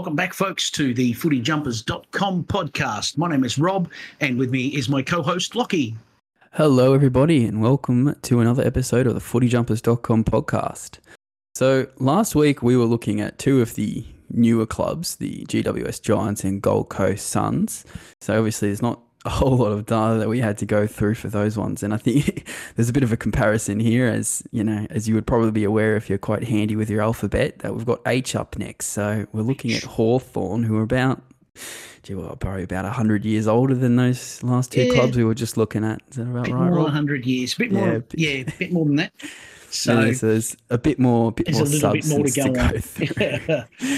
Welcome back, folks, to the footyjumpers.com podcast. My name is Rob, and with me is my co host, Lockie. Hello, everybody, and welcome to another episode of the footyjumpers.com podcast. So, last week we were looking at two of the newer clubs, the GWS Giants and Gold Coast Suns. So, obviously, there's not a whole lot of data that we had to go through for those ones. And I think there's a bit of a comparison here, as you know, as you would probably be aware if you're quite handy with your alphabet, that we've got H up next. So we're looking at Hawthorn, who are about, gee, well, probably about 100 years older than those last two Yeah. clubs we were just looking at. Is that about bit right, more Rob? 100 years. a bit Yeah, more, yeah, bit- a bit more than that. So, Yeah, so there's a bit more, bit more a little bit more to substance go to go, through.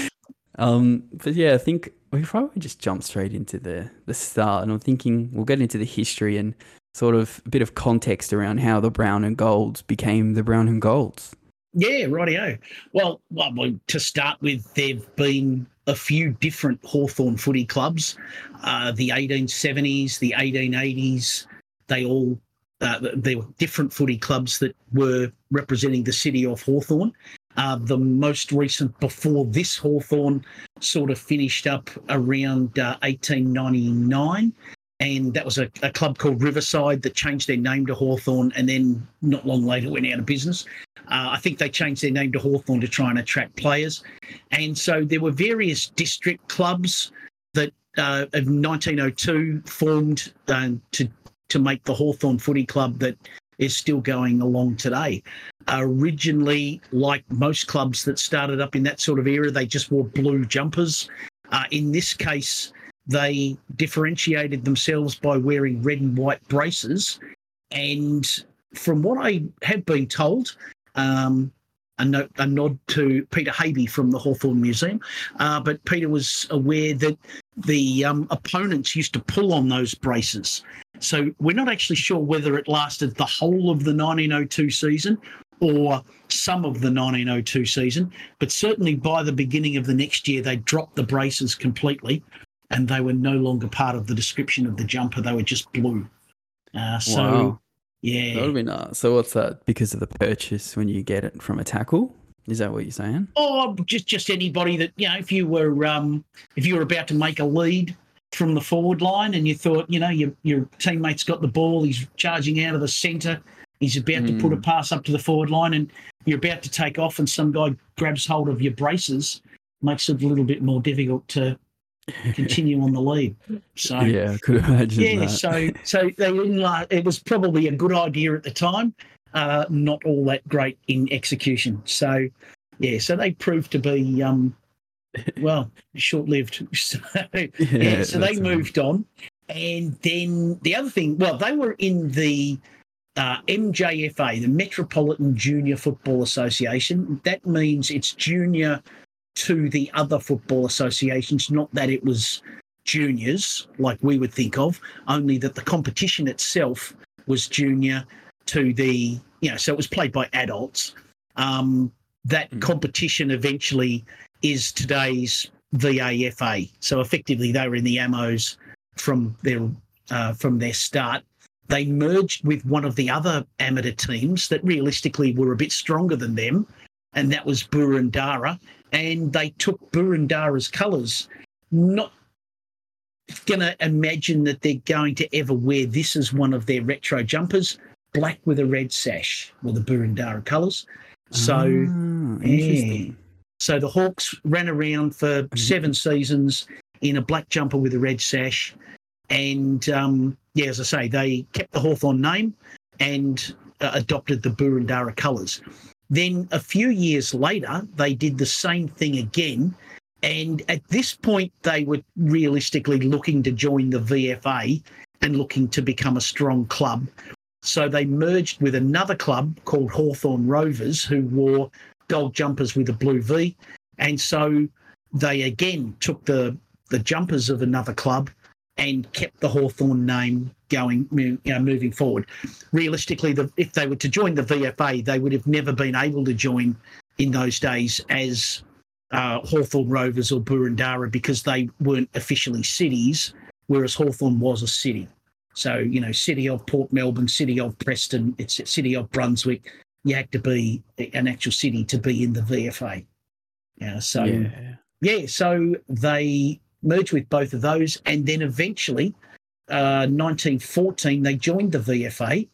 Um, but yeah, I think we probably just jump straight into the the start, and I'm thinking we'll get into the history and sort of a bit of context around how the brown and golds became the brown and golds. yeah, rightio. Well, well, to start with, there've been a few different Hawthorn footy clubs. Uh, the 1870s, the 1880s, they all uh, there were different footy clubs that were representing the city of Hawthorn. Uh, the most recent before this Hawthorn sort of finished up around uh, 1899. And that was a, a club called Riverside that changed their name to Hawthorn and then not long later went out of business. Uh, I think they changed their name to Hawthorn to try and attract players. And so there were various district clubs that uh, of 1902 formed uh, to to make the Hawthorn Footy Club that is still going along today. originally, like most clubs that started up in that sort of era, they just wore blue jumpers. Uh, in this case, they differentiated themselves by wearing red and white braces. And from what I have been told, um, a, a nod to Peter Habe from the Hawthorn Museum, uh, but Peter was aware that the um, opponents used to pull on those braces. So we're not actually sure whether it lasted the whole of the 1902 season or some of the 1902 season, but certainly by the beginning of the next year, they dropped the braces completely and they were no longer part of the description of the jumper. They were just blue. Uh, so, Wow. Yeah. That would have been uh, so. What's that? Because of the purchase when you get it from a tackle? Is that what you're saying? or just just anybody that you know if you were um if you were about to make a lead from the forward line and you thought you know your your teammate's got the ball he's charging out of the center he's about to put a pass up to the forward line and you're about to take off and some guy grabs hold of your braces makes it a little bit more difficult to continue on the lead so yeah, I could imagine yeah, that. so so they didn't like it was probably a good idea at the time, uh, not all that great in execution. So yeah, so they proved to be um, well short lived. So yeah, so they moved on, and then the other thing, well, they were in the uh, MJFA, the Metropolitan Junior Football Association. That means it's junior to the other football associations, not that it was juniors like we would think of, only that the competition itself was junior to the, you know, so it was played by adults. Um, that Mm. competition eventually is today's VAFA. So effectively, they were in the AMOs from their uh, from their start. They merged with one of the other amateur teams that realistically were a bit stronger than them, and that was Boroondara. And they took Boroondara's colours. Not going to imagine that they're going to ever wear this as one of their retro jumpers, black with a red sash with the Boroondara colours. So. Ah, interesting. So the Hawks ran around for Mm-hmm. seven seasons in a black jumper with a red sash. And um, yeah, as I say, they kept the Hawthorn name and uh, adopted the Burundara colours. Then a few years later, they did the same thing again. And at this point, they were realistically looking to join the VFA and looking to become a strong club. So they merged with another club called Hawthorn Rovers, who wore gold jumpers with a blue V. And so they again took the, the jumpers of another club and kept the Hawthorn name going, you know, moving forward. Realistically, the, if they were to join the VFA, they would have never been able to join in those days as uh, Hawthorn Rovers or Boroondara because they weren't officially cities, whereas Hawthorn was a city. So, you know, city of Port Melbourne, city of Preston, it's a city of Brunswick. You had to be an actual city to be in the VFA. Yeah. So, yeah. yeah, so they merged with both of those, and then eventually, uh, 1914, they joined the VFA.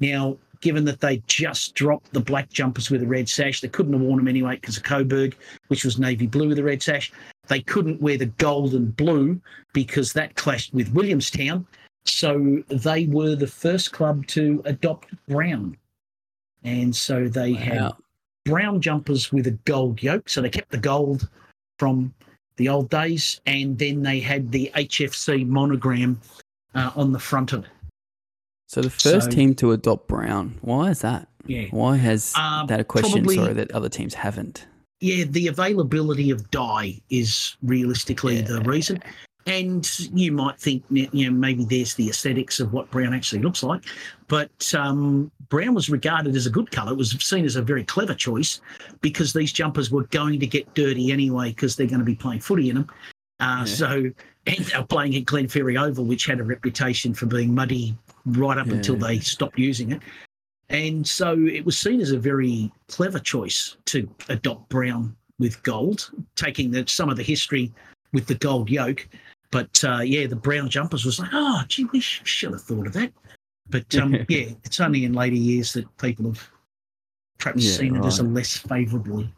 Now, given that they just dropped the black jumpers with a red sash, they couldn't have worn them anyway because of Coburg, which was navy blue with a red sash. They couldn't wear the gold and blue because that clashed with Williamstown. So they were the first club to adopt brown. And so they wow. had brown jumpers with a gold yoke. So they kept the gold from the old days, and then they had the HFC monogram uh, on the front of it. So the first so, team to adopt brown, why is that? Yeah. Why has uh, that a question? Probably, sorry, that other teams haven't. Yeah, the availability of dye is realistically yeah. the reason. And you might think, you know, maybe there's the aesthetics of what brown actually looks like. But um, brown was regarded as a good colour. It was seen as a very clever choice because these jumpers were going to get dirty anyway because they're going to be playing footy in them. Uh, yeah. So ended up playing at Glenferrie Oval, which had a reputation for being muddy right up yeah. until they stopped using it. And so it was seen as a very clever choice to adopt brown with gold, taking the, some of the history with the gold yoke but uh, yeah, the brown jumpers was like, oh, gee, we should have thought of that. But um, yeah, it's only in later years that people have perhaps yeah, seen right. it as a less favourably.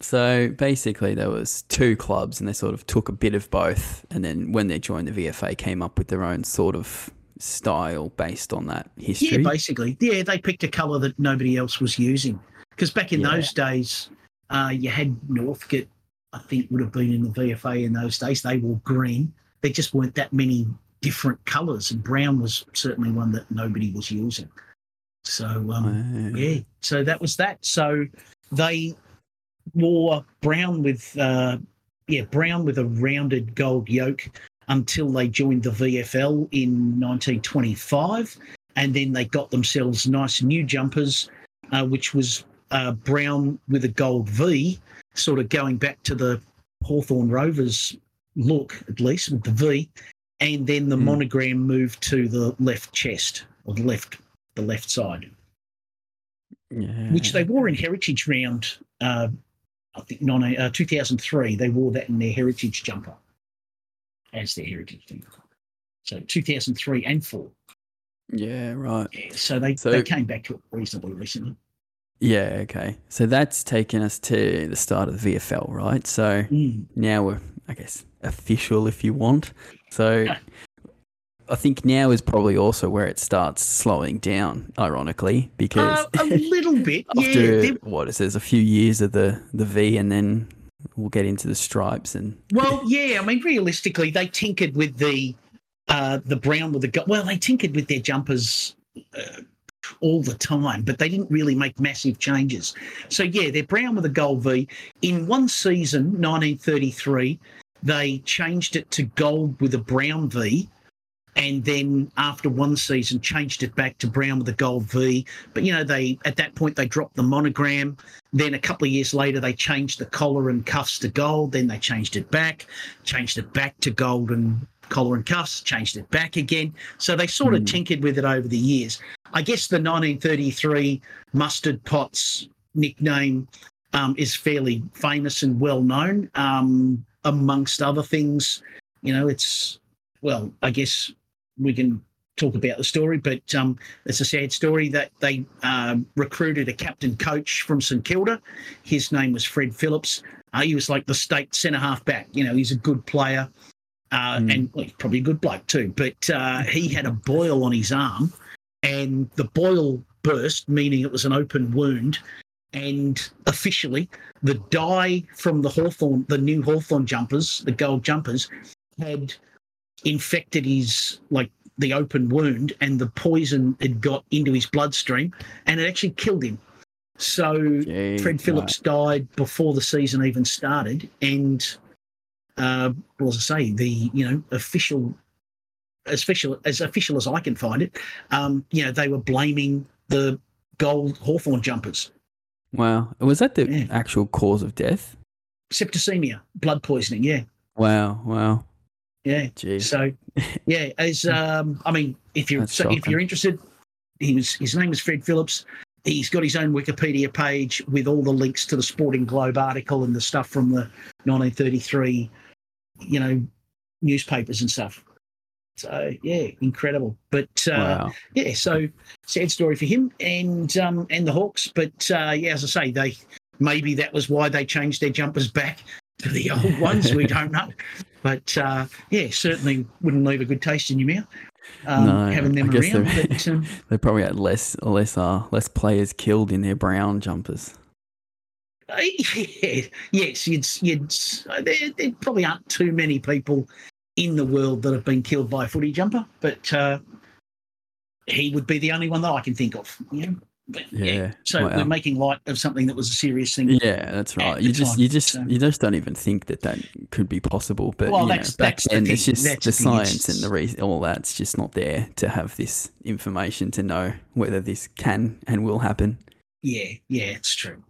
So basically, there was two clubs, and they sort of took a bit of both, and then when they joined the VFA, came up with their own sort of style based on that history. Yeah, basically, yeah, they picked a colour that nobody else was using because back in yeah. those days, uh, you had Northcote. I think would have been in the VFA in those days. They wore green, there just weren't that many different colours, and brown was certainly one that nobody was using. So um, wow. yeah, so that was that. So they wore brown with uh, yeah brown with a rounded gold yoke until they joined the VFL in 1925, and then they got themselves nice new jumpers, uh, which was uh, brown with a gold V, sort of going back to the Hawthorn Rovers look, at least with the V, and then the mm. monogram moved to the left chest or the left the left side, yeah. which they wore in Heritage Round. Uh, I think 19, uh, 2003, they wore that in their Heritage jumper as their Heritage jumper. So 2003 and four. Yeah, right. Yeah, so they so, they came back to it reasonably recently. Yeah, okay. So that's taken us to the start of the VFL, right? So mm. now we're, I guess, official if you want. So I think now is probably also where it starts slowing down, ironically, because uh, a little bit. after yeah, what is there's a few years of the the V, and then we'll get into the stripes and. Well, yeah. I mean, realistically, they tinkered with the uh, the brown with the well, they tinkered with their jumpers. Uh, all the time, but they didn't really make massive changes. So yeah, they're brown with a gold V. In one season, 1933, they changed it to gold with a brown V. And then after one season, changed it back to brown with a gold V. But you know, they at that point they dropped the monogram. Then a couple of years later, they changed the collar and cuffs to gold. Then they changed it back, changed it back to gold and collar and cuffs, changed it back again. So they sort of mm. tinkered with it over the years. I guess the 1933 mustard pots nickname um, is fairly famous and well known. Um, amongst other things. You know, it's, well, I guess we can talk about the story, but um, it's a sad story that they um, recruited a captain coach from St Kilda. His name was Fred Phillips. Uh, he was like the state centre half back. You know, he's a good player uh, mm. and well, probably a good bloke too. But uh, he had a boil on his arm, and the boil burst, meaning it was an open wound, and officially the dye from the Hawthorn, the new Hawthorn jumpers, the gold jumpers, had infected his like the open wound and the poison had got into his bloodstream and it actually killed him. So Jeez, Fred Phillips died before the season even started. And uh, well, as I say, the you know official, as official as official as I can find it, um, you know they were blaming the gold Hawthorn jumpers Wow. Was that the yeah. actual cause of death? Septicemia, blood poisoning. Yeah. Wow. Wow. Yeah. Jeez. So, yeah, as um, I mean, if you're so if you're interested, he was his name was Fred Phillips. he's got his own Wikipedia page with all the links to the Sporting Globe article and the stuff from the 1933, you know, newspapers and stuff. So yeah, incredible. But uh, Wow. yeah, so sad story for him and um, and the Hawks. But uh, yeah, as I say, they maybe that was why they changed their jumpers back to the old ones. We don't know. But uh, yeah, certainly wouldn't leave a good taste in your mouth um, No, having them around. But um, They probably had less less uh less players killed in their brown jumpers. Uh, yeah, yes, you'd, you'd, there, there probably aren't too many people in the world that have been killed by a footy jumper, but uh, he would be the only one that I can think of. You know? But, Yeah, So wow. we're making light of something that was a serious thing. Yeah, that's right. You just time, you just so- you just don't even think that that could be possible. But Well, you know, that's- back that's the then, it's just That's the the science and the reason, all that's just not there to have this information to know whether this can and will happen. Yeah, yeah, it's true.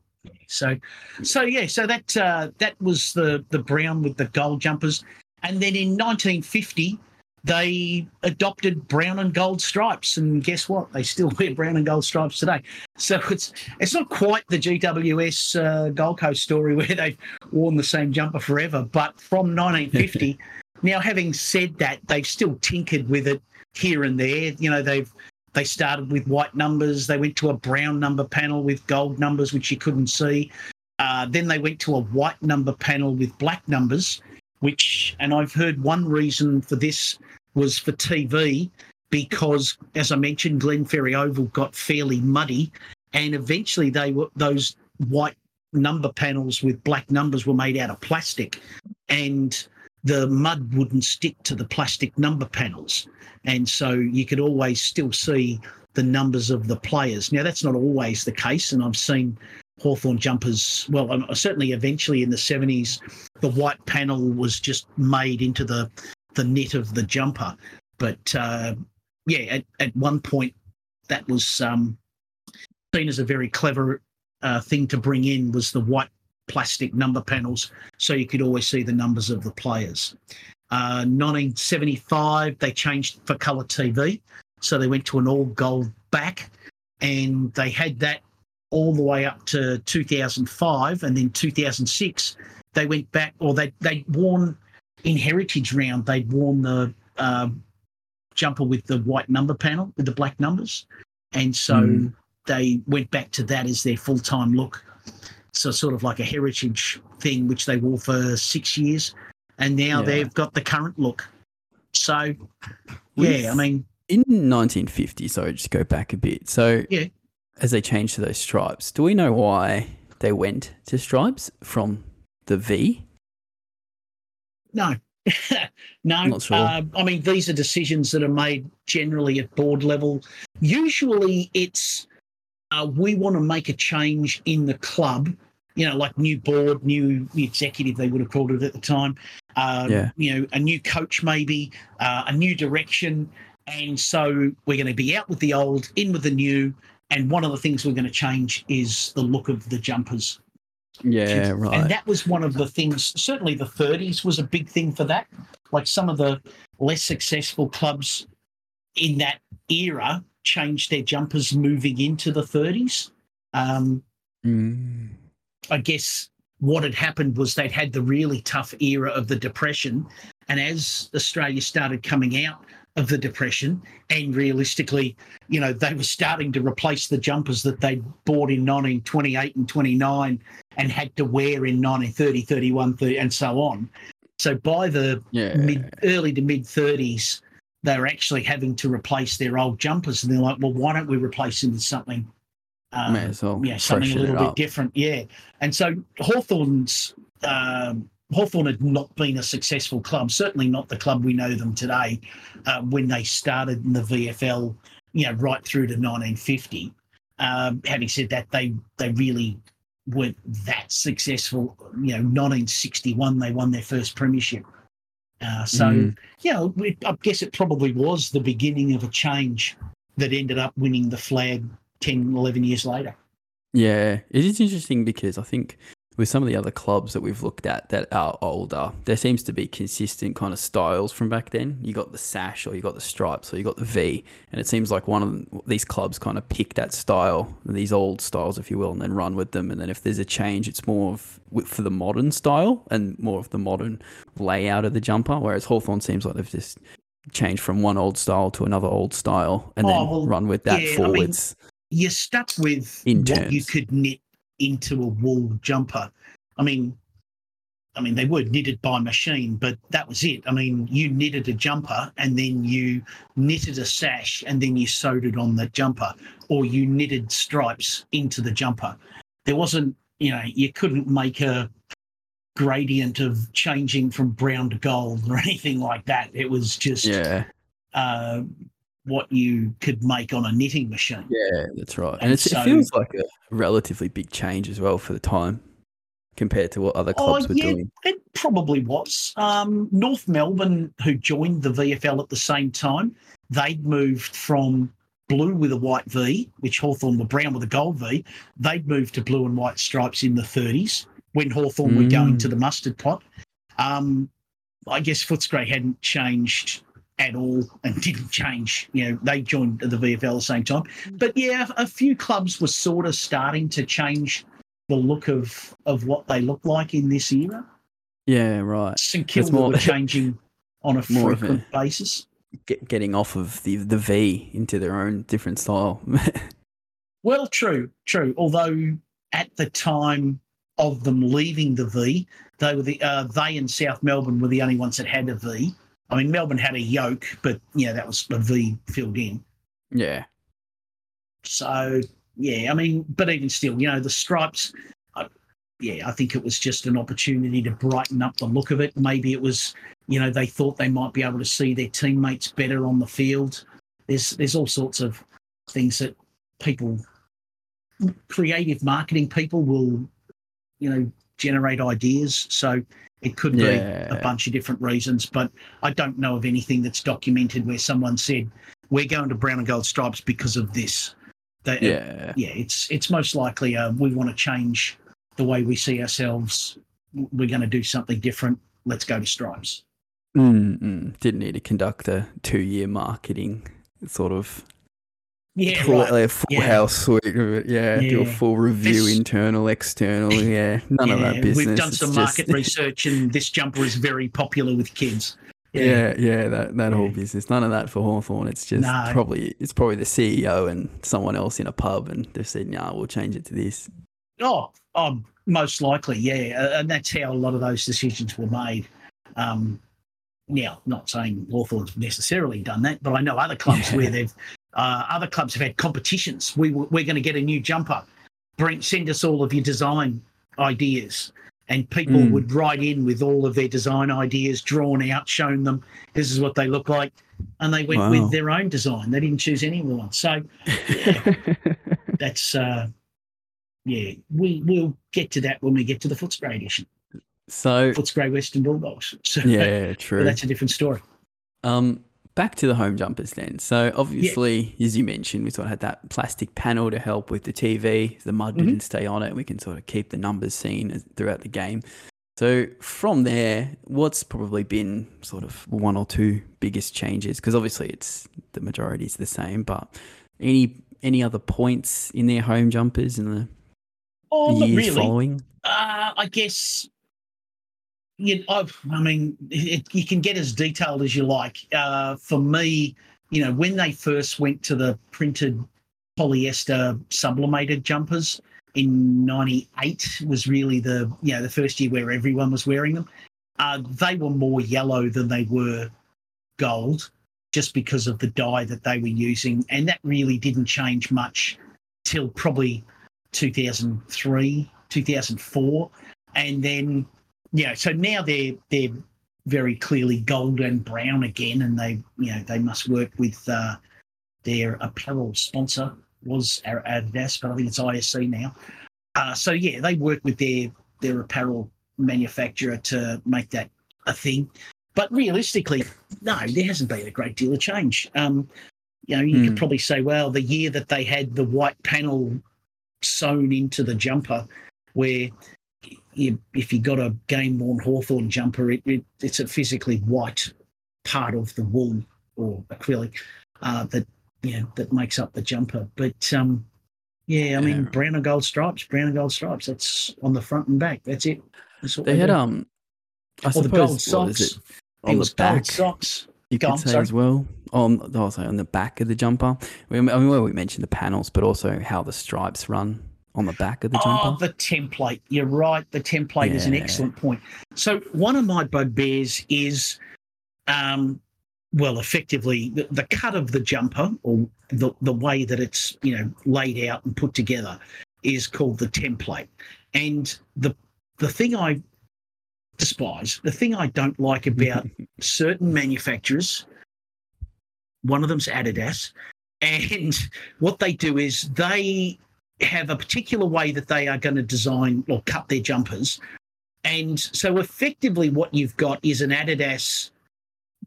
So, so yeah, so that uh, that was the the brown with the gold jumpers, and then in 1950 they adopted brown and gold stripes, and guess what? They still wear brown and gold stripes today. So it's it's not quite the GWS uh, Gold Coast story where they've worn the same jumper forever, but from 1950. now, having said that, they've still tinkered with it here and there. You know, they've they started with white numbers. They went to a brown number panel with gold numbers, which you couldn't see. Uh, then they went to a white number panel with black numbers, which, and I've heard one reason for this was for TV, because as I mentioned, Glenferrie Oval got fairly muddy, and eventually they were those white number panels with black numbers were made out of plastic, and the mud wouldn't stick to the plastic number panels and so you could always still see the numbers of the players. Now that's not always the case, and I've seen Hawthorn jumpers. Well, um, certainly eventually in the seventies, the white panel was just made into the the knit of the jumper. But uh, yeah, at, at one point that was um, seen as a very clever uh, thing to bring in was the white plastic number panels, so you could always see the numbers of the players. Uh, 1975, they changed for colour TV. So they went to an all gold back and they had that all the way up to 2005. And then 2006, they went back, or they, they'd worn in Heritage Round, they'd worn the um, jumper with the white number panel with the black numbers. And so Mm. they went back to that as their full time look. So, sort of like a heritage thing, which they wore for six years and now Yeah. they've got the current look. So, With- yeah, I mean, In 1950, sorry, just go back a bit. So Yeah. As they changed to those stripes, do we know why they went to stripes from the V? no, no. Sure. Uh, I mean, these are decisions that are made generally at board level. Usually, it's uh, we want to make a change in the club. You know, like new board, new executive, they would have called it at the time. Um, Yeah. You know, a new coach, maybe uh, a new direction, and so we're going to be out with the old, in with the new. And one of the things we're going to change is the look of the jumpers. Yeah, right. And that was one of the things, certainly the 30s was a big thing for that. Like some of the less successful clubs in that era changed their jumpers moving into the 30s. Um, Mm. I guess what had happened was they'd had the really tough era of the Depression. And as Australia started coming out of the Depression, and realistically, you know, they were starting to replace the jumpers that they'd bought in 1928 and 29 and had to wear in 1930, 31, 30, and so on. So by the Yeah. mid, early to mid 30s, they were actually having to replace their old jumpers. And they're like, well, why don't we replace them with something? Um, well yeah, something a little bit different. Yeah. And so Hawthorn's um, Hawthorn had not been a successful club, certainly not the club we know them today uh, when they started in the VFL, you know, right through to 1950. Um, having said that, they they really weren't that successful. You know, 1961 they won their first premiership. Uh, so, Mm. you know, I guess it probably was the beginning of a change that ended up winning the flag 10, 11 years later. Yeah, it is interesting because I think with some of the other clubs that we've looked at that are older, there seems to be consistent kind of styles from back then. You got the sash, or you got the stripes, or you got the V, and it seems like one of these clubs kind of pick that style, these old styles, if you will, and then run with them. And then if there's a change, it's more of for the modern style and more of the modern layout of the jumper. Whereas Hawthorn seems like they've just changed from one old style to another old style and Oh, then well, run with that yeah, I mean, forwards. You're stuck with In what you could knit into a wool jumper. I mean, I mean they were knitted by machine, but that was it. I mean, you knitted a jumper and then you knitted a sash and then you sewed it on the jumper, or you knitted stripes into the jumper. There wasn't, you know, you couldn't make a gradient of changing from brown to gold or anything like that. It was just yeah, uh, what you could make on a knitting machine. yeah, that's right. And, And it's, so- it feels like a relatively big change as well for the time compared to what other clubs oh, were yeah, doing. it probably was. Um, North Melbourne, who joined the VFL at the same time, they'd moved from blue with a white V, which Hawthorn were brown with a gold V. They'd moved to blue and white stripes in the 30s when Hawthorn were going Mm. to the mustard pot. Um, I guess Footscray hadn't changed at all and didn't change. You know, they joined the VFL at the same time. But yeah, a few clubs were sort of starting to change the look of of what they look like in this era. Yeah, right. St Kilda more- were changing on a more of a- frequent basis. Get, getting off of the the V into their own different style. Well, true, true. Although at the time of them leaving the V, they were the uh, they and South Melbourne were the only ones that had a V. I mean, Melbourne had a yoke, but yeah, that was a V filled in. yeah, So yeah, I mean, but even still, you know, the stripes. I, yeah, I think it was just an opportunity to brighten up the look of it. Maybe it was, you know, they thought they might be able to see their teammates better on the field. There's there's all sorts of things that people, creative marketing people, will, you know, generate ideas. So it could be a bunch of different reasons, but I don't know of anything that's documented where someone said we're going to brown and gold stripes because of this. That, yeah, yeah, it's it's most likely uh, we want to change the way we see ourselves. We're going to do something different. Let's go to stripes. mm, mm. Didn't need to conduct a two year marketing sort of Yeah, full, right. like full Yeah. house sweep of it. Yeah, do a full review, This- internal, external. Yeah, none of that business. We've done It's some just- market research, and this jumper is very popular with kids. Yeah, yeah, that, that whole business. None of that for Hawthorn. It's just No. probably it's probably the CEO and someone else in a pub and they've said, nah, we'll change it to this. Oh, oh, most likely, yeah, and that's how a lot of those decisions were made. Um, now, not saying Hawthorn's necessarily done that, but I know other clubs Yeah. where they've uh, other clubs have had competitions. We, we're going to get a new jumper. Bring send us all of your design ideas, and people Mm. would write in with all of their design ideas drawn out, showing them this is what they look like, and they went Wow. with their own design. They didn't choose anyone. So that's uh, yeah, we we'll get to that when we get to the Footscray edition. so Footscray Western Bulldogs. So yeah, true. that's a different story. Um, back to the home jumpers then. So obviously, as you mentioned, we sort of had that plastic panel to help with the TV. The mud Mhm. didn't stay on it. We can sort of keep the numbers seen throughout the game. So from there, what's probably been sort of one or two biggest changes? Because obviously, it's the majority is the same, but any any other points in their home jumpers in the Oh, years really. following? Uh, I guess. You, I've, I mean, it, you can get as detailed as you like. Uh, for me, you know, when they first went to the printed polyester sublimated jumpers in '98 was really the you know the first year where everyone was wearing them. Uh, they were more yellow than they were gold, just because of the dye that they were using, and that really didn't change much till probably 2003, 2004, and then yeah. So now they're they're very clearly gold and brown again, and they you know they must work with uh, their apparel sponsor was Adidas, but I think it's ISC now. Uh, so yeah, they work with their their apparel manufacturer to make that a thing. But realistically, no, there hasn't been a great deal of change. Um, you know, you Hmm. could probably say, well, the year that they had the white panel sewn into the jumper, where you, if you got a game worn Hawthorn jumper, it, it, it's a physically white part of the wool or acrylic uh, that you know that makes up the jumper. But um, yeah, I mean Yeah. brown and gold stripes, brown and gold stripes. That's on the front and back. That's it. That's what They had do. um, I or the gold suppose what is socks. it on the back? gold socks. You Go could on, say sorry. as well. On oh, sorry, on the back of the jumper. I mean, well, we mentioned the panels, but also how the stripes run on the back of the Oh, jumper. the template. You're right. The template is an excellent point. So one of my bugbears is, um, well, effectively the, the cut of the jumper or the the way that it's you know laid out and put together is called the template. And the the thing I despise, the thing I don't like about certain manufacturers, one of them's Adidas, and what they do is they have a particular way that they are going to design or cut their jumpers. And so effectively what you've got is an Adidas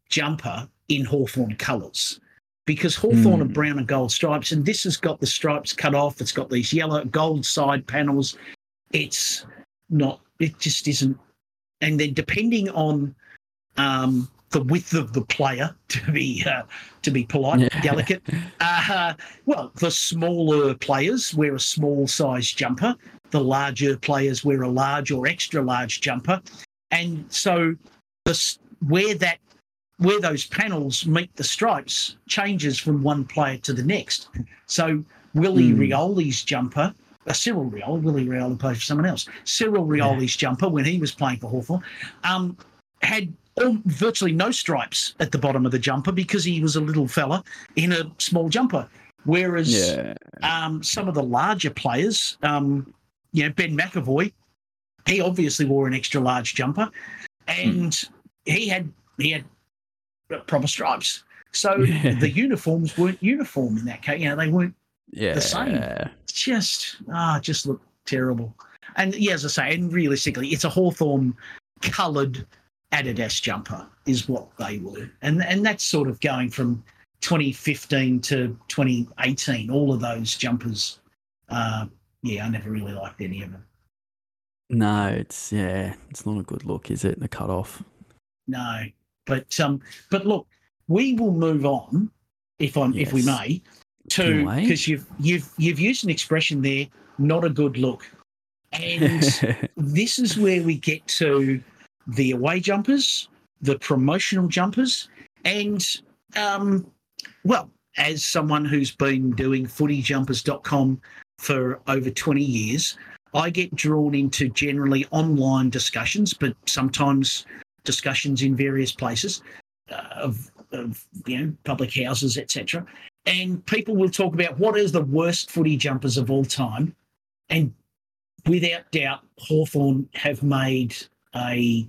jumper in Hawthorn colours. Because Hawthorn are Hmm. brown and gold stripes, and this has got the stripes cut off. It's got these yellow gold side panels. It's not. It just isn't. And then depending on um, the width of the player, to be uh, to be polite, Yeah. delicate, uh, well, the smaller players wear a small size jumper. The larger players wear a large or extra large jumper, and so this where that where those panels meet the stripes changes from one player to the next. So Willie Hmm. Rioli's jumper, uh, Cyril Rioli, Willie Rioli played for someone else. Cyril Rioli's jumper when he was playing for Hawthorn um, had all, virtually no stripes at the bottom of the jumper because he was a little fella in a small jumper. Whereas yeah, um, some of the larger players, um, you know, Ben McEvoy, he obviously wore an extra large jumper, and he had he had proper stripes. So Yeah. the uniforms weren't uniform in that case. You know, they weren't yeah, same. just ah, just looked terrible. And yeah, as I say, and realistically, it's a Hawthorn coloured Adidas jumper is what they were, and and that's sort of going from 2015 to 2018. All of those jumpers, uh, yeah, I never really liked any of them. No, it's yeah, it's not a good look, is it? The cut off. No, but um, but look, we will move on if I'm if we may to because you've you've you've used an expression there, not a good look, and. this is where we get to the away jumpers, the promotional jumpers, and um, well, as someone who's been doing footyjumpers.com for over 20 years, I get drawn into generally online discussions, but sometimes discussions in various places uh, of, of you know public houses, etc. And people will talk about what is the worst footy jumpers of all time, and without doubt, Hawthorn have made a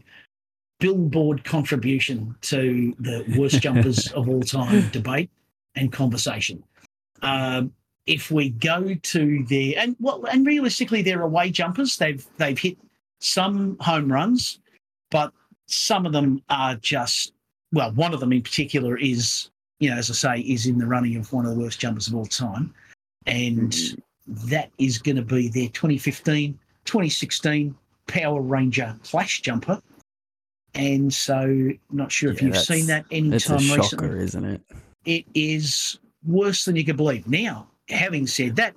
billboard contribution to the worst jumpers of all time debate and conversation. Um, if we go to their and well, and realistically, they're away jumpers. They've they've hit some home runs, but some of them are just well. One of them in particular is you know, as I say, is in the running of one of the worst jumpers of all time, and that is going to be their 2015 2016 Power Ranger Flash jumper. And so, not sure if Yeah, you've seen that It's a anytime shocker, recently. isn't it? It is worse than you can believe. Now, having said that,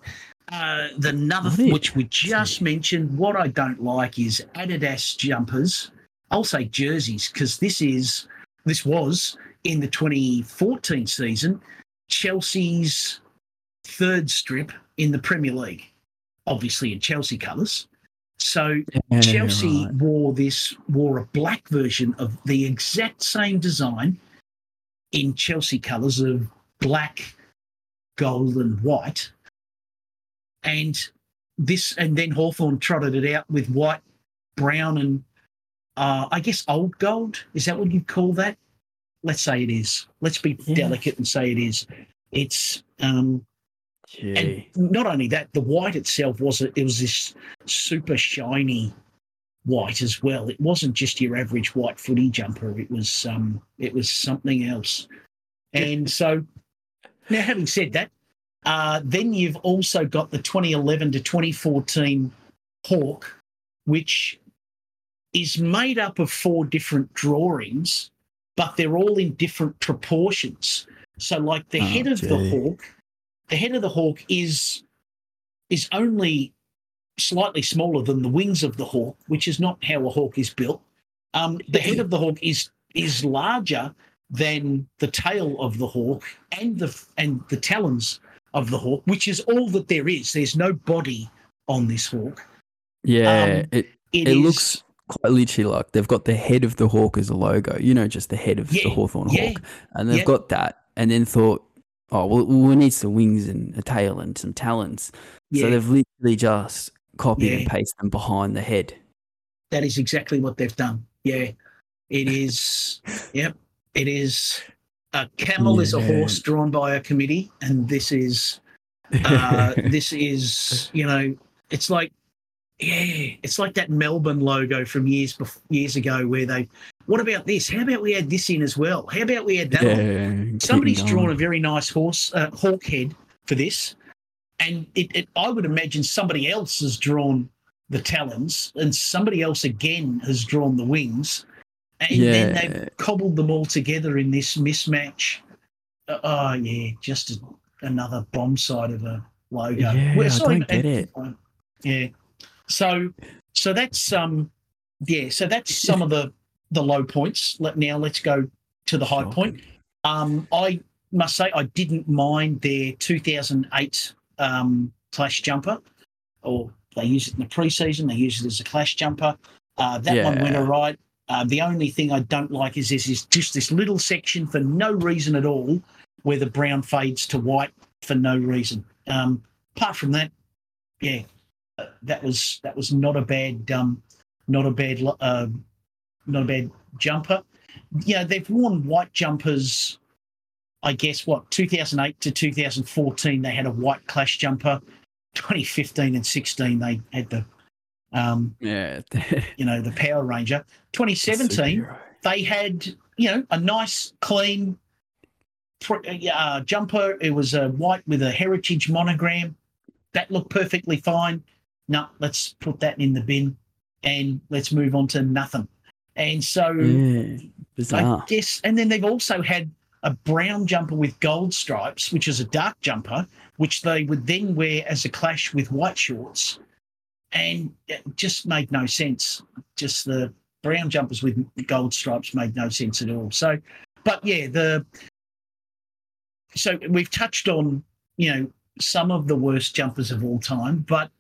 uh, the another th- which we just mentioned, what I don't like is Adidas jumpers. I'll say jerseys because this is this was in the 2014 season Chelsea's third strip in the Premier League, obviously in Chelsea colours. So Yeah, Chelsea right. wore this wore a black version of the exact same design in Chelsea colours of black, gold, and white. And this and then Hawthorn trotted it out with white, brown, and uh, I guess old gold. Is that what you'd call that? Let's say it is. Let's be Yeah. delicate and say it is. It's um and not only that, the white itself was a, it was this super shiny white as well. It wasn't just your average white footy jumper. It was um it was something else. And so now having said that, uh, then you've also got the 2011 to 2014 Hawk, which is made up of four different drawings, but they're all in different proportions. So, like the Oh, head of the hawk, the head of the hawk is is only slightly smaller than the wings of the hawk, which is not how a hawk is built. Um, the head of the hawk is is larger than the tail of the hawk and the and the talons of the hawk, which is all that there is. There's no body on this hawk. Yeah, Um, it It it is- looks quite literally like they've got the head of the hawk as a logo. You know, just the head of the Yeah, Hawthorn yeah, hawk, and they've yeah. got that, and then thought, oh well, we need some wings and a tail and some talons. yeah, So they've literally just copied and pasted them behind the head. that is exactly what they've done. Yeah, it is. yep, it is. A camel is a horse drawn by a committee, and this is uh, this is you know it's like yeah it's like that melbourne logo from years bef- years ago where they what about this? How about we add this in as well? How about we add that yeah, somebody's drawn a very nice horse uh, hawk head for this and it, it i would imagine somebody else has drawn the talons and somebody else again has drawn the wings and then they've cobbled them all together in this mismatch. Uh, oh yeah just a, another bomb side of a logo. Yeah, Well, I don't get it. yeah. So so that's um yeah so that's some of the the low points Let now let's go to the high point um, I must say I didn't mind their 2008 um, clash jumper, or they use it in the preseason. They use it as a clash jumper. Uh, that one went all right. Uh, the only thing I don't like is this is just this little section for no reason at all, where the brown fades to white for no reason. Um, apart from that, yeah, that was that was not a bad um, not a bad uh, not a bad jumper. Yeah, they've worn white jumpers. I guess what 2008 to 2014 they had a white clash jumper. 2015 and 16 they had the um, Yeah, you know the Power Ranger. 2017 Superhero. they had you know a nice clean uh, jumper. It was a white with a heritage monogram. That looked perfectly fine. No, let's put that in the bin and let's move on to nothing. And so mm, I bizarre. guess, and then they've also had a brown jumper with gold stripes, which is a dark jumper, which they would then wear as a clash with white shorts. And it just made no sense. Just the brown jumpers with gold stripes made no sense at all. So, but yeah, the so we've touched on you know some of the worst jumpers of all time, but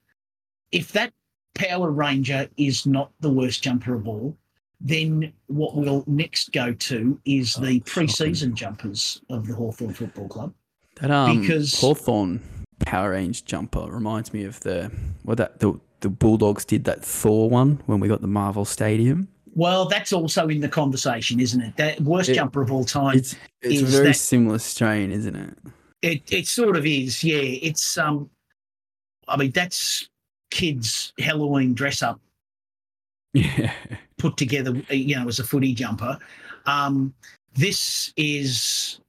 if that Power Ranger is not the worst jumper of all, then what we'll next go to is Oh, the pre-season jumpers of the Hawthorn Football Club. That um because- Hawthorn Power Ranger jumper reminds me of the what that the the Bulldogs did that Thor one when we got the Marvel Stadium. Well, that's also in the conversation, isn't it? That worst It- jumper of all time. It's it's very that- similar strain, isn't it? It it sort of is, yeah. It's um, I mean that's kids' Halloween dress up Yeah. Put together, you know, as a footy jumper. Um, this is,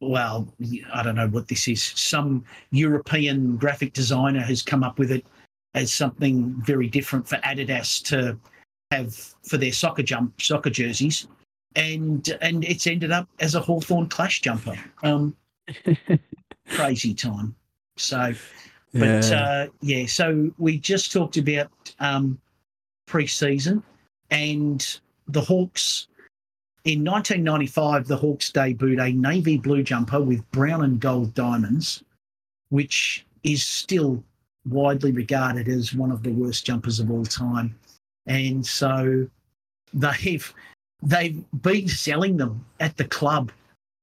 well, I don't know what this is. Some European graphic designer has come up with it as something very different for Adidas to have for their soccer jump soccer jerseys, and and it's ended up as a Hawthorn Clash jumper. Um, crazy time. So. But yeah. uh, yeah, so we just talked about um, pre-season and the Hawks. In 1995, the Hawks debuted a navy blue jumper with brown and gold diamonds, which is still widely regarded as one of the worst jumpers of all time. And so they've they've been selling them at the club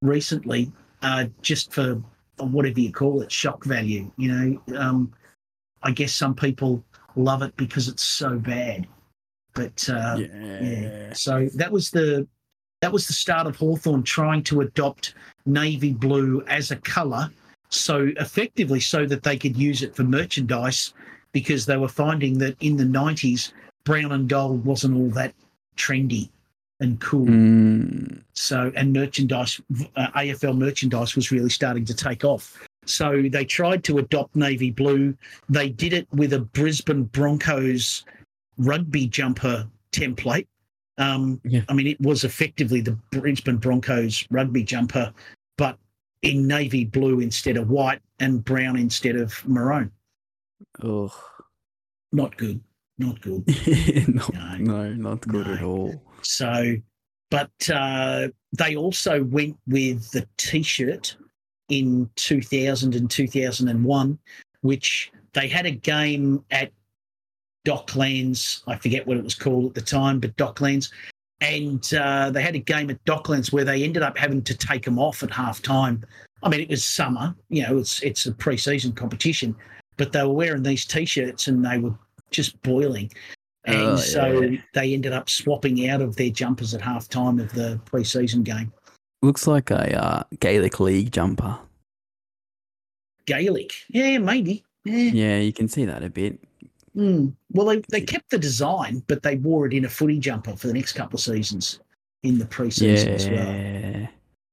recently, uh, just for whatever you call it, shock value. You know, um, I guess some people love it because it's so bad. But uh, yeah. yeah. So that was the that was the start of Hawthorn trying to adopt navy blue as a colour, so effectively so that they could use it for merchandise, because they were finding that in the nineties brown and gold wasn't all that trendy and cool. Mm, So, and merchandise, uh, AFL merchandise was really starting to take off. So they tried to adopt navy blue. They did it with a Brisbane Broncos rugby jumper template. Um, Yeah. I mean, it was effectively the Brisbane Broncos rugby jumper, but in navy blue instead of white and brown instead of maroon. Ugh. Not good. Not good. not, No. no, not good at all. So, but uh, they also went with the T-shirt in 2000 and 2001, which they had a game at Docklands. I forget what it was called at the time, but Docklands. And uh, they had a game at Docklands where they ended up having to take them off at half time. I mean, it was summer, you know, it's it's a pre-season competition, but they were wearing these t-shirts and they were just boiling. And Oh, so yeah. they ended up swapping out of their jumpers at half time of the pre-season game. Looks like a uh, Gaelic League jumper. Gaelic, yeah, maybe, yeah. Yeah, you can see that a bit. Mm. Well, they, they kept the design, but they wore it in a footy jumper for the next couple of seasons in the pre-season as well.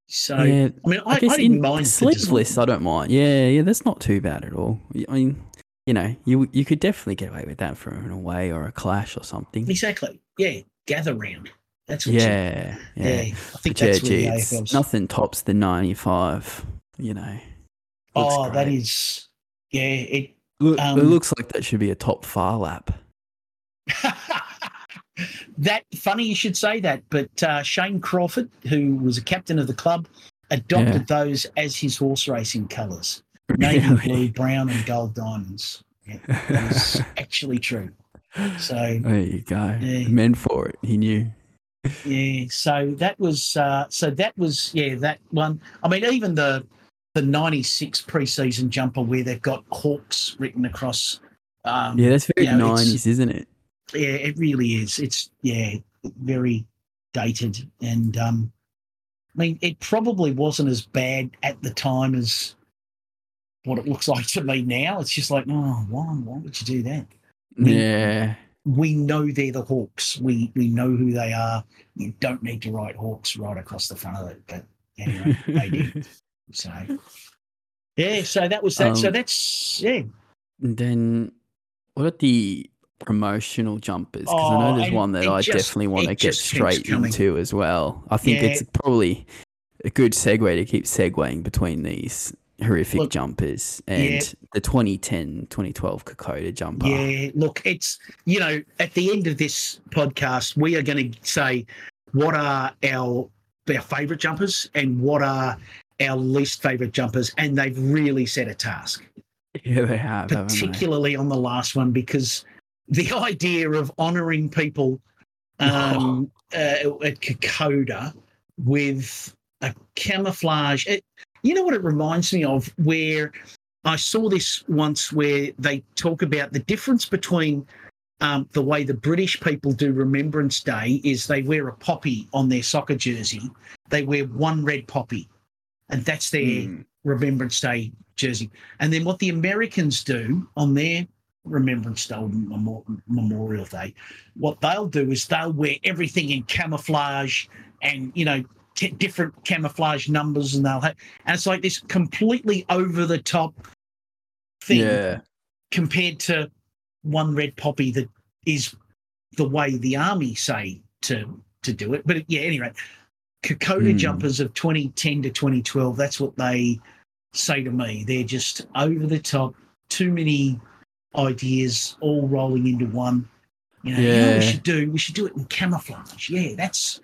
So yeah. I mean, I, I guess I didn't in mind sleeveless. I don't mind. Yeah, yeah, that's not too bad at all. I mean, you know, you you could definitely get away with that for an away or a clash or something. Exactly. Yeah, gather round. That's what. you- Yeah, yeah. yeah. I think But yeah, that's where gee, the AFL's. nothing tops the ninety-five. You know. Oh, that great. is. Yeah, it. Look, it um, looks like that should be a top Phar Lap. that funny you should say that, but uh, Shane Crawford, who was a captain of the club, adopted those as his horse racing colours: navy Really? blue, brown, and gold diamonds. Yeah, that is actually true. So There you go. Yeah. Meant for it. He knew. yeah, so that was uh, so that was yeah that one. I mean, even the the '96 preseason jumper where they've got hawks written across. Um, Yeah, that's very you know, nineties, isn't it? yeah, it really is. It's yeah, very dated, and um, I mean, it probably wasn't as bad at the time as what it looks like to me now. It's just like, oh, why, why would you do that? We- Yeah. We know they're the Hawks. We we know who they are. You don't need to write Hawks right across the front of it, but anyway, they did. So yeah, so that was that. so Um, that's yeah. Then what are the promotional jumpers? Because I Oh, know there's and one that I just- definitely want to get straight into as well. I think Yeah. it's probably a good segue to keep segueing between these horrific Look, jumpers and yeah. the 2010 2012 Kokoda jumper. Yeah, look, it's you know, at the end of this podcast, we are going to say what are our our favourite jumpers and what are our least favourite jumpers, and they've really set a task, Yeah, they have. haven't they? particularly on the last one, because the idea of honouring people um, uh, at Kokoda with a camouflage. It, you know what it reminds me of? Where I saw this once where they talk about the difference between um, the way the British people do Remembrance Day is they wear a poppy on their soccer jersey. They wear one red poppy, and that's their Mm. Remembrance Day jersey. And then what the Americans do on their Remembrance Day, Memorial Day, what they'll do is they'll wear everything in camouflage and, you know, t- different camouflage numbers, and they'll have, and it's like this completely over the top thing Yeah. compared to one red poppy that is the way the army say to to do it. But yeah, anyway, Kokoda Hmm. jumpers of 2010 to 2012, that's what they say to me. They're just over the top, too many ideas all rolling into one. You know, you know we should do? We should do it in camouflage. Yeah, that's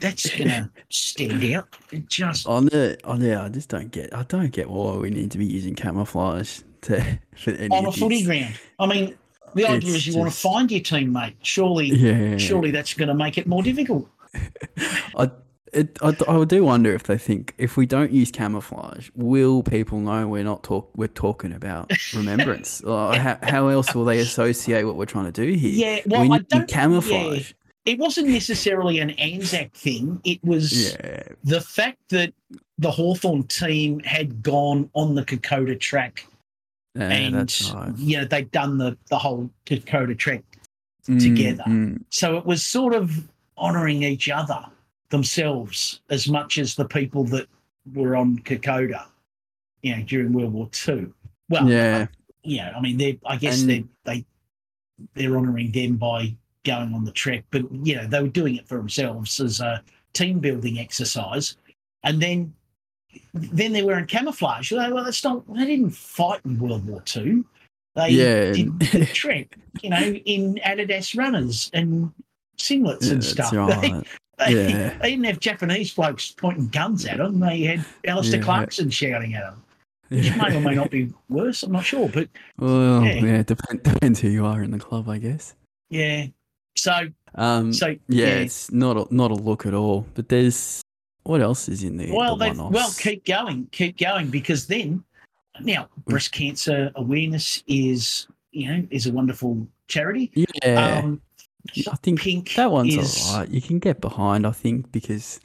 that's gonna stand out. It just On the on the, I just don't get. I don't get why we need to be using camouflage to for any on a footy ground. I mean, the idea It's is you want to find your teammate. Surely Yeah. surely that's going to make it more difficult. I, it, I, I do wonder if they think if we don't use camouflage, will people know we're not talk we're talking about remembrance? or how, how else will they associate what we're trying to do here? Yeah, well, we I need don't- camouflage. It wasn't necessarily an Anzac thing. It was Yeah, the fact that the Hawthorn team had gone on the Kokoda track yeah, and right. you know they'd done the the whole Kokoda track Mm, together. mm. So it was sort of honouring each other themselves as much as the people that were on Kokoda, you know, during World War Two. Well, yeah, yeah, I mean, they I guess And- they they they're honouring them by going on the trek, but you know they were doing it for themselves as a team building exercise, and then then they were in camouflage. Well, that's not. They didn't fight in World War Two. They Yeah. did the trek, you know, in Adidas runners and singlets Yeah, and stuff. right. They, Yeah. they didn't have Japanese blokes pointing guns at them. They had Alistair Yeah. Clarkson shouting at them. Which may or may not be worse. I'm not sure, but Well, Yeah. yeah, depend, depends who you are in the club, I guess. yeah. So, Um, so yeah, yeah. it's not a, not a look at all. But there's what else is in there? Well, the well, keep going, keep going, because then, now, breast cancer awareness is, you know, is a wonderful charity. yeah, Um, I think Pink that one's is, alright. You can get behind, I think, because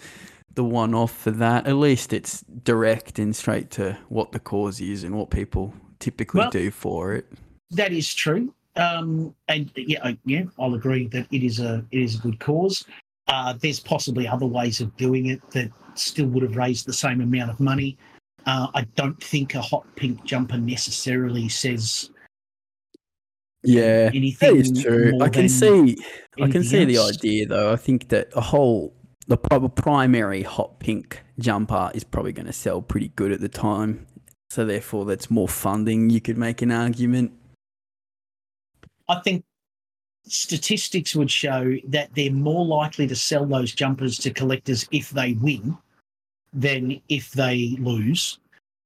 the one-off for that, at least it's direct and straight to what the cause is and what people typically Well- do for it. that is true. Um, and yeah, I, yeah, I'll agree that it is a it is a good cause. Uh, there's possibly other ways of doing it that still would have raised the same amount of money. Uh, I don't think a hot pink jumper necessarily says Yeah, anything. That is true. I can see. I can see the idea, though. I think that a whole the primary hot pink jumper is probably going to sell pretty good at the time. So therefore, that's more funding. You could make an argument. I think statistics would show that they're more likely to sell those jumpers to collectors if they win than if they lose.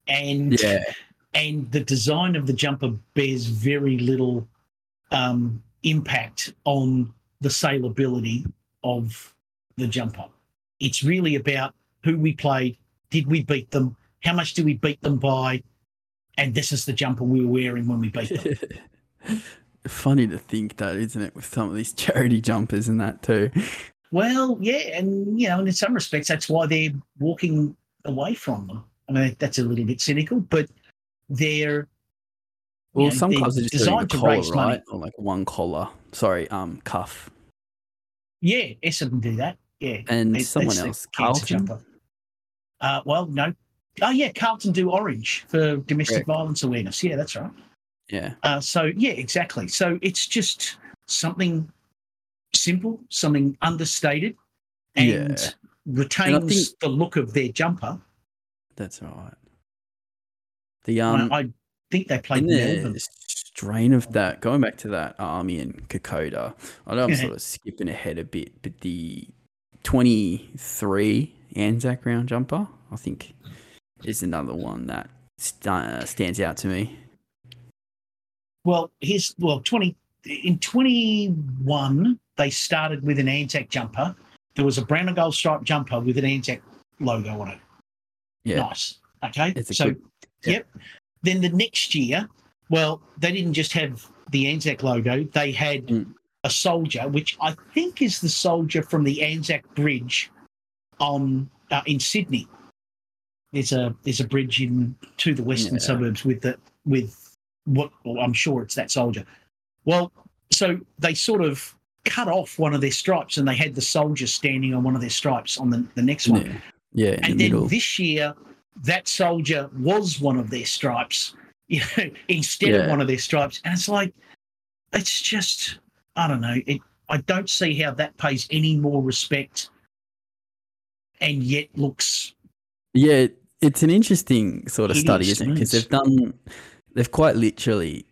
And Yeah, and the design of the jumper bears very little um, impact on the saleability of the jumper. It's really about who we played, did we beat them, how much did we beat them by, and this is the jumper we were wearing when we beat them. funny to think that, isn't it? With some of these charity jumpers and that too. well, yeah, and you know, and in some respects, that's why they're walking away from them. I mean, that's a little bit cynical, but they're Well, you know, some clubs are just designed to collar, raise money. right? Or like one collar. Sorry, um, cuff. Yeah, Essendon do that. Yeah. And They- someone else, Carlton. Uh, well, no. Oh, yeah, Carlton do orange for domestic violence awareness. Yeah, that's right. Yeah, Uh, so, yeah, exactly. So it's just something simple, something understated, and Yeah. retains think- the look of their jumper. that's right. The I- um, I think they played in Melbourne. the strain of that, going back to that Army and Kokoda, I know I'm Yeah. sort of skipping ahead a bit, but the 23 Anzac round jumper, I think, is another one that st- uh, stands out to me. Well, here's well, twenty in twenty one they started with an Anzac jumper. There was a brown and gold striped jumper with an Anzac logo on it. Yeah, Nice. Okay. It's so, good- yeah. yep. Then the next year, well, they didn't just have the Anzac logo; they had Mm. a soldier, which I think is the soldier from the Anzac Bridge on uh, in Sydney. There's a there's a bridge in to the western Yeah. suburbs with the with what well, I'm sure it's that soldier. Well, so they sort of cut off one of their stripes, and they had the soldier standing on one of their stripes on the, the next one. yeah, yeah, and the then middle. this year, that soldier was one of their stripes, you know, instead of one of their stripes. And it's like, it's just, I don't know. It, I don't see how that pays any more respect, and yet looks. Yeah, it's an interesting sort of study, is, isn't it? Because they've done, they've quite literally,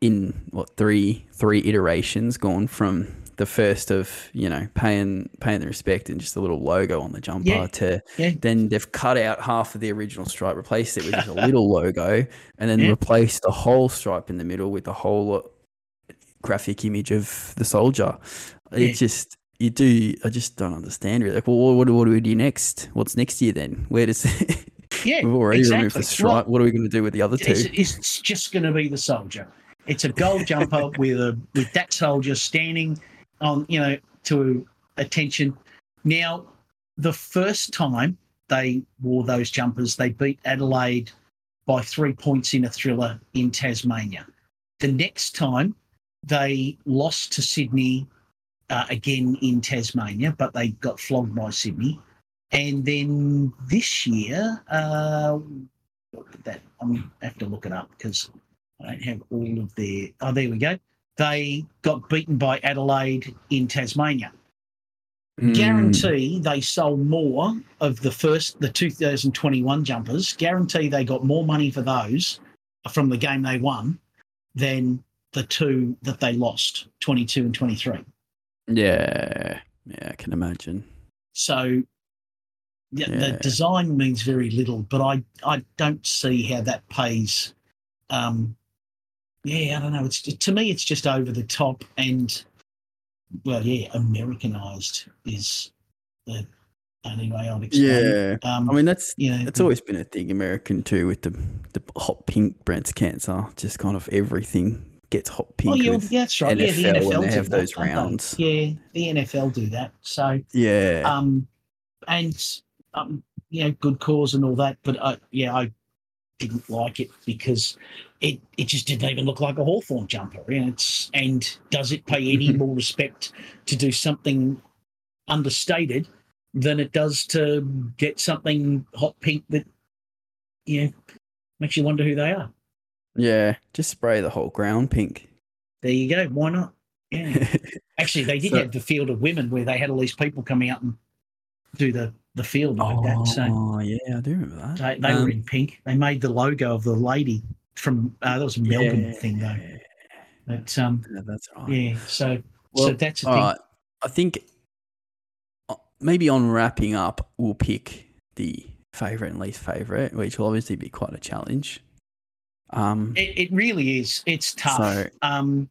in what three three iterations, gone from the first of you know paying paying the respect and just a little logo on the jumper Yeah, to yeah. then they've cut out half of the original stripe, replaced it with just a little logo, and then Yeah. replaced the whole stripe in the middle with the whole uh, graphic image of the soldier. It just you do. I just don't understand really. Like, well, what, what do we do next? What's next year then? Where does Yeah, we've already removed the stripe? what are we going to do with the other two? It's, it's just going to be the soldier. It's a gold jumper with a with that soldier standing on, you know, to attention. Now, the first time they wore those jumpers, they beat Adelaide by three points in a thriller in Tasmania. The next time they lost to Sydney uh, again in Tasmania, but they got flogged by Sydney. And then this year, uh, that I'm have to look it up because I don't have all of their. Oh, there we go. They got beaten by Adelaide in Tasmania. Mm. Guarantee they sold more of the first, the 2021 jumpers. Guarantee they got more money for those from the game they won than the two that they lost, 22 and 23. Yeah, yeah, I can imagine. So yeah, the design means very little, but I, I don't see how that pays. Um, yeah, I don't know. It's to me, it's just over the top and well, yeah, Americanized is the only way I'd explain. it. Yeah, Um, I mean that's you know, it's always been a thing American too with the the hot pink breast cancer. Just kind of everything gets hot pink. Oh, yeah, yeah, that's right. yeah, the NFL they do have that, those don't they? rounds. Yeah, the NFL do that. So, yeah, um, and um, you know, good cause and all that. But uh, yeah, I didn't like it because it it just didn't even look like a Hawthorn jumper. And it's and does it pay any more respect to do something understated than it does to get something hot pink that you know makes you wonder who they are. yeah. Just spray the whole ground pink. There you go. Why not? Yeah. Actually, they did So- have the field of women where they had all these people coming out and do the the field like that. So oh yeah, I do remember that. they, they Um, were in pink. They made the logo of the lady from uh, that was a Melbourne thing though. yeah, But um, yeah, that's right. yeah. So so that's All thing. right. I think uh, maybe on wrapping up, we'll pick the favorite and least favorite, which will obviously be quite a challenge. Um, It, it really is. It's tough. So- um,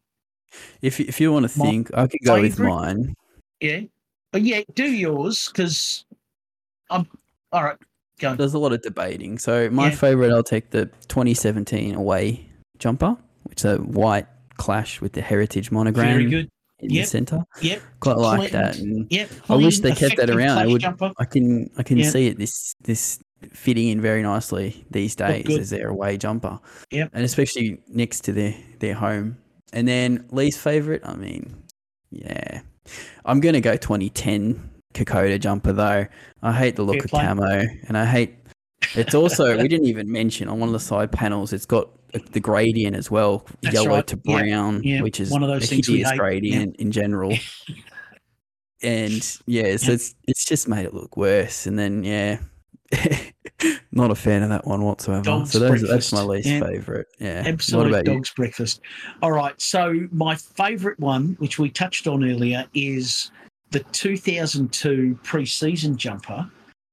if if you want to think, I could go with mine. yeah. But yeah, do yours because I'm all right. There's a lot of debating. So my Yeah. favorite, I'll take the 2017 away jumper, which is a white clash with the heritage monogram Very good. in Yep. the center. Yep. Quite like that. And Yep. I wish they kept that around. I would- jumper. I can I can Yeah. see it this this fitting in very nicely these days as their away jumper. Yep. And especially next to their their home. And then least favorite, I mean, yeah. I'm gonna go 2010 Kokoda jumper though. I hate the look Fair of play. camo and I hate it's also we didn't even mention on one of the side panels it's got the gradient as well, That's yellow right. to brown, Yeah. which is One of those things hideous gradient in general. and yeah, so Yeah. it's it's just made it look worse. And then yeah, not a fan of that one whatsoever. Dog's so those, that's my least Yeah. favorite. Yeah. Absolute what about dog's breakfast. All right. So my favourite one, which we touched on earlier, is the 2002 pre-season jumper.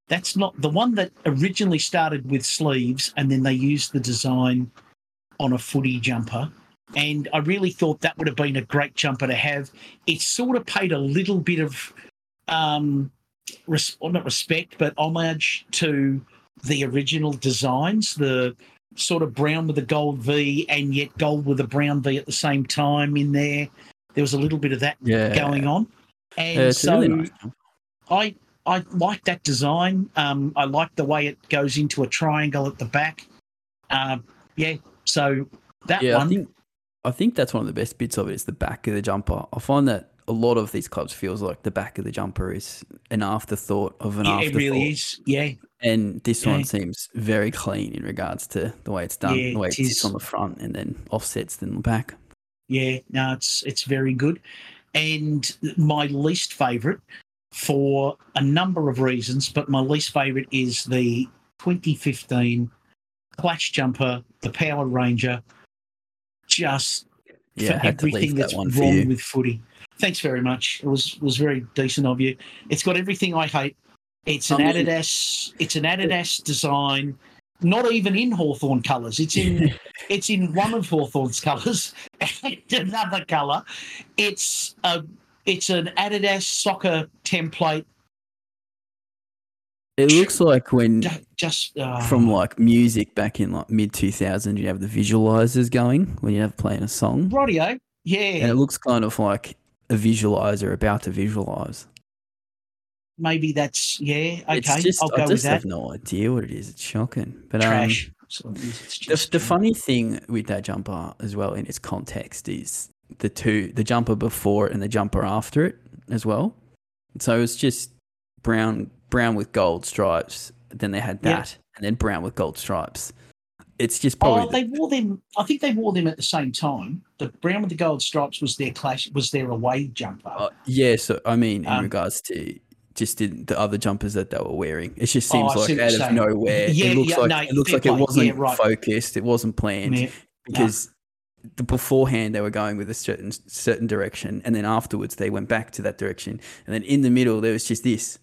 That's not the one that originally started with sleeves, and then they used the design on a footy jumper. And I really thought that would have been a great jumper to have. It sort of paid a little bit of, um, res- not respect, but homage to the original designs. The sort of brown with a gold V and yet gold with a brown V at the same time in there. There was a little bit of that? Yeah. going on. And a so really nice. I I like that design. Um, I like the way it goes into a triangle at the back. Um, yeah, so that Yeah, one. I think I think that's one of the best bits of it is the back of the jumper. I find that a lot of these clubs feels like the back of the jumper is an afterthought of an yeah, afterthought. it really is. Yeah, And this Yeah. one seems very clean in regards to the way it's done, Yeah, the way it it sits on the front and then offsets in the back. yeah. No, it's it's very good. And my least favourite, for a number of reasons, but my least favourite is the 2015 Clash jumper, the Power Ranger. Just Yeah, for I had to everything that that's one wrong with footy. Thanks very much. It was was very decent of you. It's got everything I hate. It's an I mean- Adidas. It's an Adidas design. Not even in Hawthorn colours. It's in it's in one of Hawthorn's colours another colour. It's a it's an Adidas soccer template. It looks like when Just uh, from like music back in like mid 2000 you have the visualizers going when you have playing a song radio. Yeah. And it looks kind of like a visualizer about to visualize maybe that's yeah. Okay, just I'll go i with just that. have no idea what it is it's shocking but Trash. um So the, just the funny thing with that jumper as well in its context is the two the jumper before it and the jumper after it as well so it's just brown brown with gold stripes then they had Yeah. that and then brown with gold stripes it's just probably Oh, they wore them. I think they wore them at the same time. The brown with the gold stripes was their clash. Was their away jumper. Uh, yeah, so I mean, in Um, regards to just in the other jumpers that they were wearing, it just Oh, seems see like out of nowhere. Yeah, it looks yeah, like no, it looks like it wasn't Yeah, right. focused. It wasn't planned Yeah. because the beforehand they were going with a certain certain direction, and then afterwards they went back to that direction, and then in the middle there was just this.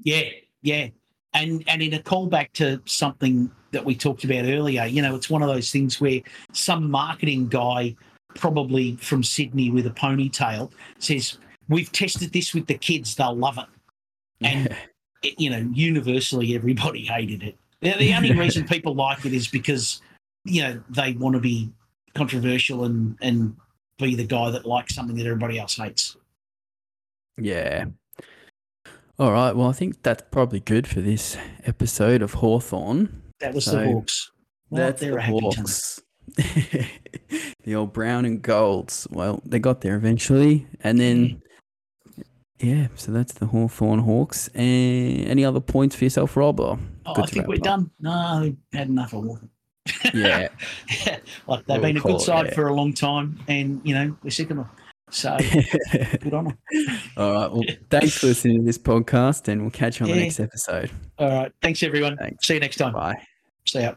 Yeah, yeah. And and in a callback to something that we talked about earlier, you know, it's one of those things where some marketing guy, probably from Sydney with a ponytail, says, We've tested this with the kids, they'll love it. And it, you know, universally everybody hated it. The, the only reason people like it is because, you know, they want to be controversial and and be the guy that likes something that everybody else hates. Yeah. All right. Well, I think that's probably good for this episode of Hawthorn. That was So, the Hawks. Well, That's they're the. Hawks. the old brown and golds. Well, they got there eventually. And then, mm-hmm. Yeah, so that's the Hawthorn Hawks. And any other points for yourself, Rob? Or Oh, oh I think we're up? done. No, we've had enough of Hawthorn. Yeah. like they've We'll been a good it, side yeah. for a long time, and you know we're sick of them. So good on them. All right. Well, thanks for listening to this podcast, and we'll catch you on the next episode. All right, thanks everyone. Thanks. See you next time. Bye. See ya.